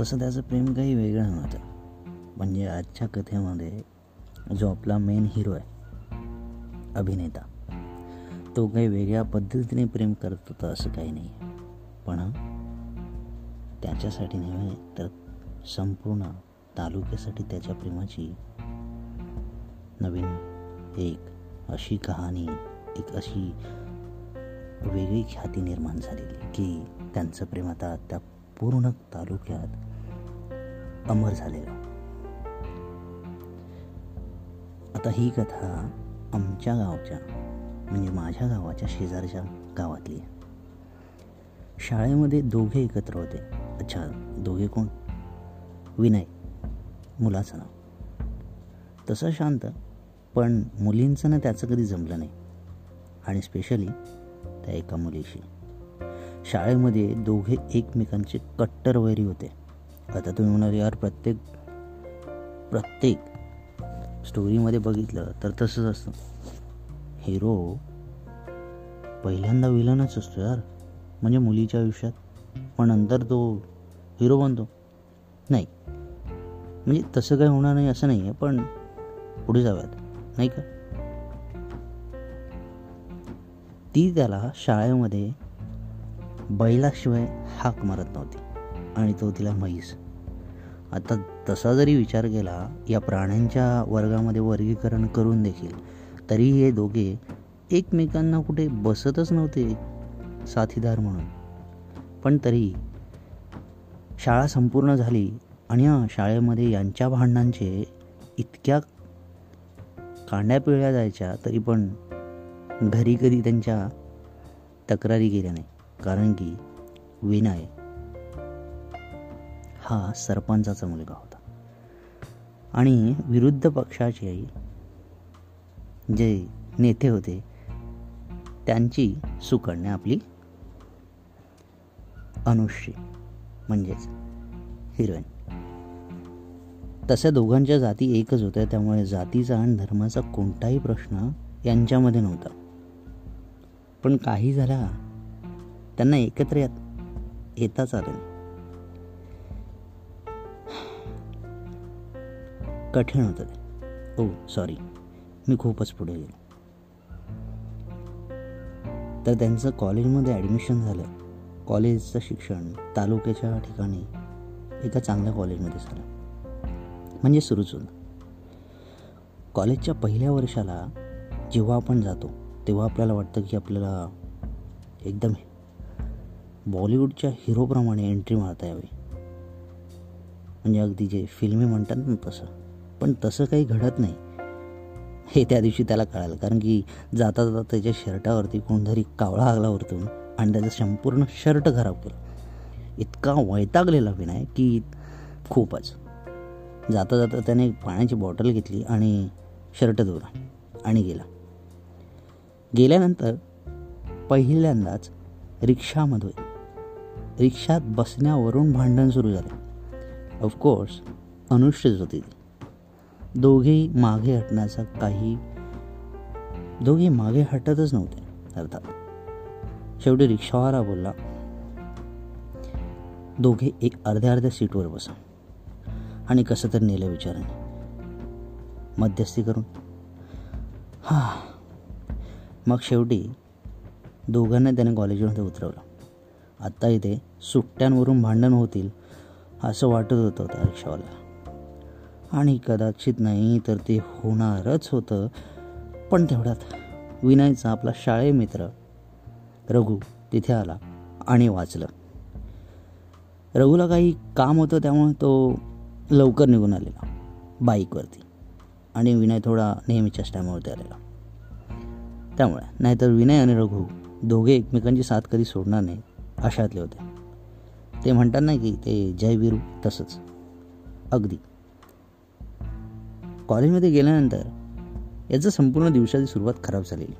तसं त्याचं प्रेम काही वेगळं नव्हतं. म्हणजे आजच्या कथेमध्ये जो आपला मेन हिरो आहे अभिनेता तो काही वेगळ्या पद्धतीने प्रेम करत होता असं काही नाही. पण त्याच्यासाठी नव्हे तर संपूर्ण तालुक्यासाठी त्याच्या प्रेमाची नवीन एक अशी कहाणी एक अशी वेगळी ख्याती निर्माण झालेली की त्यांचं प्रेम आता त्या पूर्ण तालुक्यात अमर झालेलं. आता ही कथा आमच्या गावच्या म्हणजे माझ्या गावाच्या शेजारच्या गावातली शाळेमध्ये दोघे एकत्र होते. अच्छा दोघे कोण? विनय मुलाचं नाव. तसं शांत पण मुलींचं ना त्याचं कधी जमलं नाही. आणि स्पेशली त्या एका मुलीशी. शाळेमध्ये दोघे एकमेकांचे कट्टर वैरी होते. आता तुम्ही म्हणाल यार प्रत्येक प्रत्येक स्टोरीमध्ये बघितलं तर तसंच असतं. हिरो पहिल्यांदा विलनच असतो यार. म्हणजे मुलीच्या आयुष्यात. पण नंतर तो हिरो बनतो. नाही. म्हणजे तसं काही होणार नाही असं नाही आहे पण पुढे जाऊयात. नाही का? ती त्याला शाळेमध्ये बैलाशिवाय हाक मारत नव्हती आणि तो तिला म्हैस. आता तसा जरी विचार केला या प्राण्यांच्या वर्गामध्ये वर्गीकरण करून देखील तरी हे दोघे एकमेकांना कुठे बसतच नव्हते साथीदार म्हणून. पण तरी शाळा संपूर्ण झाली आणि या शाळेमध्ये यांच्या भांडणांचे इतक्या कांड्या पिळल्या जायच्या तरी पण घरी कधी त्यांच्या तक्रारी केल्या नाही कारण की विनय हा सरपंचाचा मुलगा होता. आणि विरुद्ध पक्षाचे जे नेते होते त्यांची सुकन्या आपली अनुश्री म्हणजेच हिरोईन तसं दोघांच्या जाती एकच होत्या त्यामुळे जातीचा आणि धर्माचा कोणताही प्रश्न यांच्यामध्ये नव्हता. पण काही झाला त्यांना एकत्र येताच चालेल. कठीण होतं ते. ओ सॉरी मी खूपच पुढे गेलो. तर त्यांचं कॉलेजमध्ये ॲडमिशन झालं. कॉलेजचं शिक्षण तालुक्याच्या ठिकाणी एका चांगल्या कॉलेजमध्ये झालं. म्हणजे सुरूच होतं कॉलेजच्या पहिल्या वर्षाला जेव्हा आपण जातो तेव्हा आपल्याला वाटतं की आपल्याला एकदम बॉलिवूडच्या हिरोप्रमाणे एंट्री मारता यावी. म्हणजे अगदी जे फिल्मी म्हणतात ना तसं. पण तसं काही घडत नाही. हे त्या दिवशी त्याला कळालं. कारण की जाता जाता त्याच्या शर्टावरती कोणतरी कावळा आगला वरतून आणि त्याचं संपूर्ण शर्ट खराब केलं. इतका वैतागलेला विनाय की खूपच. जाता जाता त्याने पाण्याची बॉटल घेतली आणि शर्ट धुवला आणि गेला. गेल्यानंतर पहिल्यांदाच रिक्षामध्ये रिक्षात बसण्यावरून भांडण सुरू झालं. ऑफकोर्स अनुष्ठित होती. ती दोघेही मागे हटण्याचा काही दोघे मागे हटतच नव्हते अर्थात. शेवटी रिक्षावाला बोलला दोघे एक अर्ध्या अर्ध्या सीटवर बसा. आणि कसं तर नेलं विचाराने. मध्यस्थी करून. हा. मग शेवटी दोघांना त्याने कॉलेजमध्ये उतरवलं. आत्ता इथे सुट्ट्यांवरून भांडण होतील असं वाटत होतं त्या रिक्षावाला. आणि कदाचित नाही तर ते होणारच होतं पण तेवढ्यात विनयचा आपला शाळे मित्र रघु तिथे आला आणि वाचलं. रघुला काही काम होतं त्यामुळे तो लवकर निघून आलेला बाईकवरती. आणि विनय थोडा नेहमीच्याच टायमावरती आलेला. त्यामुळे नाहीतर विनय आणि रघु दोघे एकमेकांची साथ कधी सोडणार नाही अशातले होते. ते म्हणतात ना की ते जयवीरू तसंच. अगदी. कॉलेजमध्ये गेल्यानंतर याचं संपूर्ण दिवसाची सुरुवात खराब झालेली.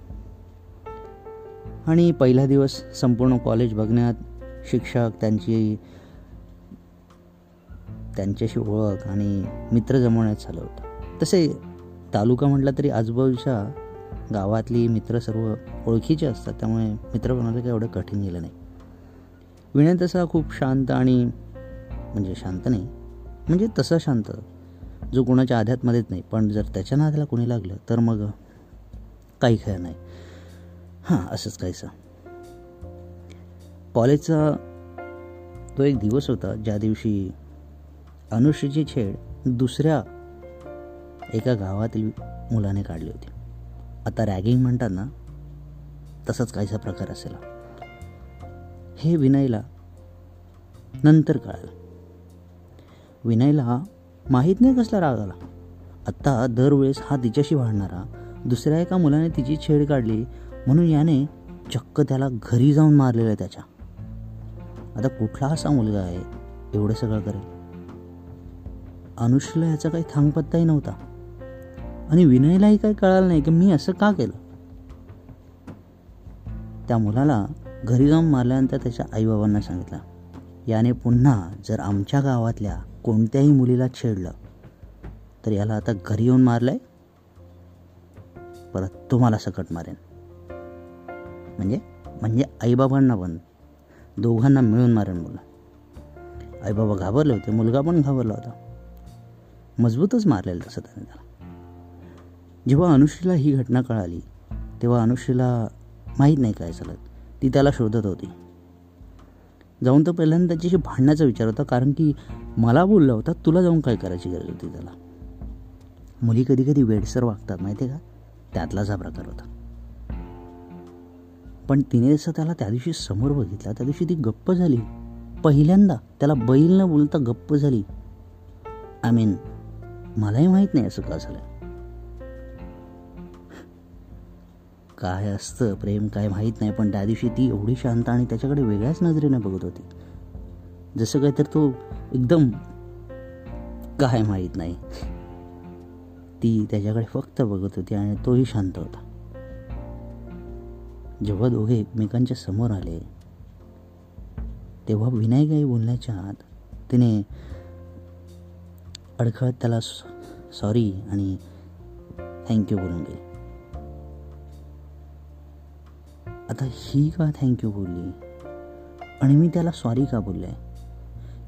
आणि पहिला दिवस संपूर्ण कॉलेज बघण्यात शिक्षक त्यांची त्यांच्याशी ओळख आणि मित्र जमवण्यात झालं होतं. तसे तालुका म्हटला तरी आजूबाजूच्या गावातली मित्र सर्व ओळखीचे असतात त्यामुळे मित्र बनवलं काही एवढं कठीण गेलं नाही. विनय तसा खूप शांत आणि म्हणजे शांत नाही म्हणजे तसा शांत जो कोणाच्या आध्यात्मध्येच नाही. पण जर त्याच्या नात्याला कोणी लागलं तर मग काही खेळ नाही. हां असंच काहीसं. कॉलेजचा तो एक दिवस होता ज्या दिवशी अनुश्रीची छेड दुसऱ्या एका गावातील मुलाने काढली होती. आता रॅगिंग म्हणतात ना तसाच काहीसा प्रकार असेल. हे विनयला नंतर कळालं. विनयला माहीत नाही कसला राग आला. आत्ता दरवेळेस हा तिच्याशी वाढणारा दुसऱ्या एका मुलाने तिची छेड काढली म्हणून याने चक्क त्याला घरी जाऊन मारलेलं आहे त्याच्या. आता कुठला असा मुलगा आहे एवढं सगळं करेल? अनुषला याचा काही थांगपत्ताही नव्हता. आणि विनयलाही काही कळालं नाही की मी असं का केलं? त्या मुलाला घरी जाऊन मारल्यानंतर त्याच्या आईबाबांना सांगितलं याने पुन्हा जर आमच्या गावातल्या कोणत्याही मुलीला छेडलं तर याला आता घरी येऊन मारलंय? परत तुम्हाला सकट मारेन. म्हणजे म्हणजे आईबाबांना पण दोघांना मिळून मारेन मुलं. आईबाबा घाबरले होते मुलगा पण घाबरला होता. मजबूतच मारलेलं तसं त्याने त्याला. जेव्हा अनुश्रीला ही घटना कळाली तेव्हा अनुश्रीला माहीत नाही काय झालं. ती त्याला शोधत होती. जाऊन तर पहिल्यांदा त्याच्याशी भांडण्याचा विचार होता कारण की मला बोलला होता तुला जाऊन काय करायची गरज होती त्याला? मुली कधी कधी वेडसर वागतात माहिती आहे का? त्यातलाच हा प्रकार होता. पण तिने जसं त्याला त्या दिवशी समोर बघितला त्या दिवशी ती गप्प झाली. पहिल्यांदा त्याला बैल न बोलता गप्प झाली. आय मीन मलाही माहीत नाही असं का झालं. काय असतं? प्रेम काय माहीत नाही पण त्या दिवशी ती एवढी शांत आणि त्याच्याकडे वेगळ्याच नजरेने बघत होती. जसं काय तर तो एकदम काय माहीत नाही. ती त्याच्याकडे फक्त बघत होती आणि तोही शांत होता. जेव्हा दोघे एकमेकांच्या समोर आले तेव्हा विनय काही बोलण्याच्या आत तिने अडखळत त्याला सॉरी आणि थँक्यू बोलून गेली आता ही का थँक्यू बोलली? आणि मी त्याला सॉरी का बोलले?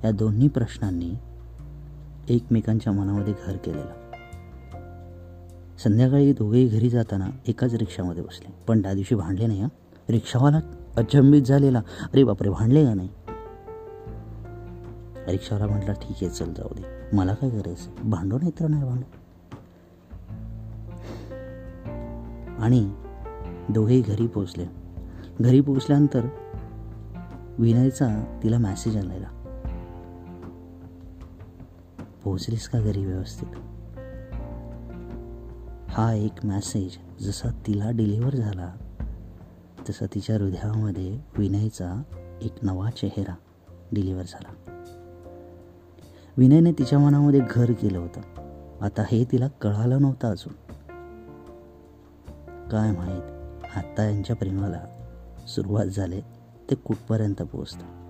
या दोन्ही प्रश्नांनी एकमेकांच्या मनामध्ये घर केलेलं. संध्याकाळी दोघेही घरी जाताना एकाच रिक्षामध्ये बसले. पण त्या दिवशी भांडले नाही हा? रिक्षावाला अचंबित झालेला. अरे बापरे भांडले का नाही? रिक्षावाला म्हटला ठीक आहे चल जाऊ दे. मला काय करायचं भांडो नाही तर नाही भांडो. आणि दोघेही घरी पोचले घरी पोचल्यानंतर विनयचा तिला मॅसेज आलेला. पोचलीस का घरी व्यवस्थित? हा एक मॅसेज जसा तिला डिलिव्हर झाला तसा तिच्या हृदयामध्ये विनयचा एक नवा चेहरा डिलिव्हर झाला. विनयने तिच्या मनामध्ये घर केलं होतं. आता हे तिला कळालं नव्हतं अजून. काय माहीत आत्ता यांच्या प्रेमाला सुरुवात झाले ते कुठपर्यंत पोहोचतं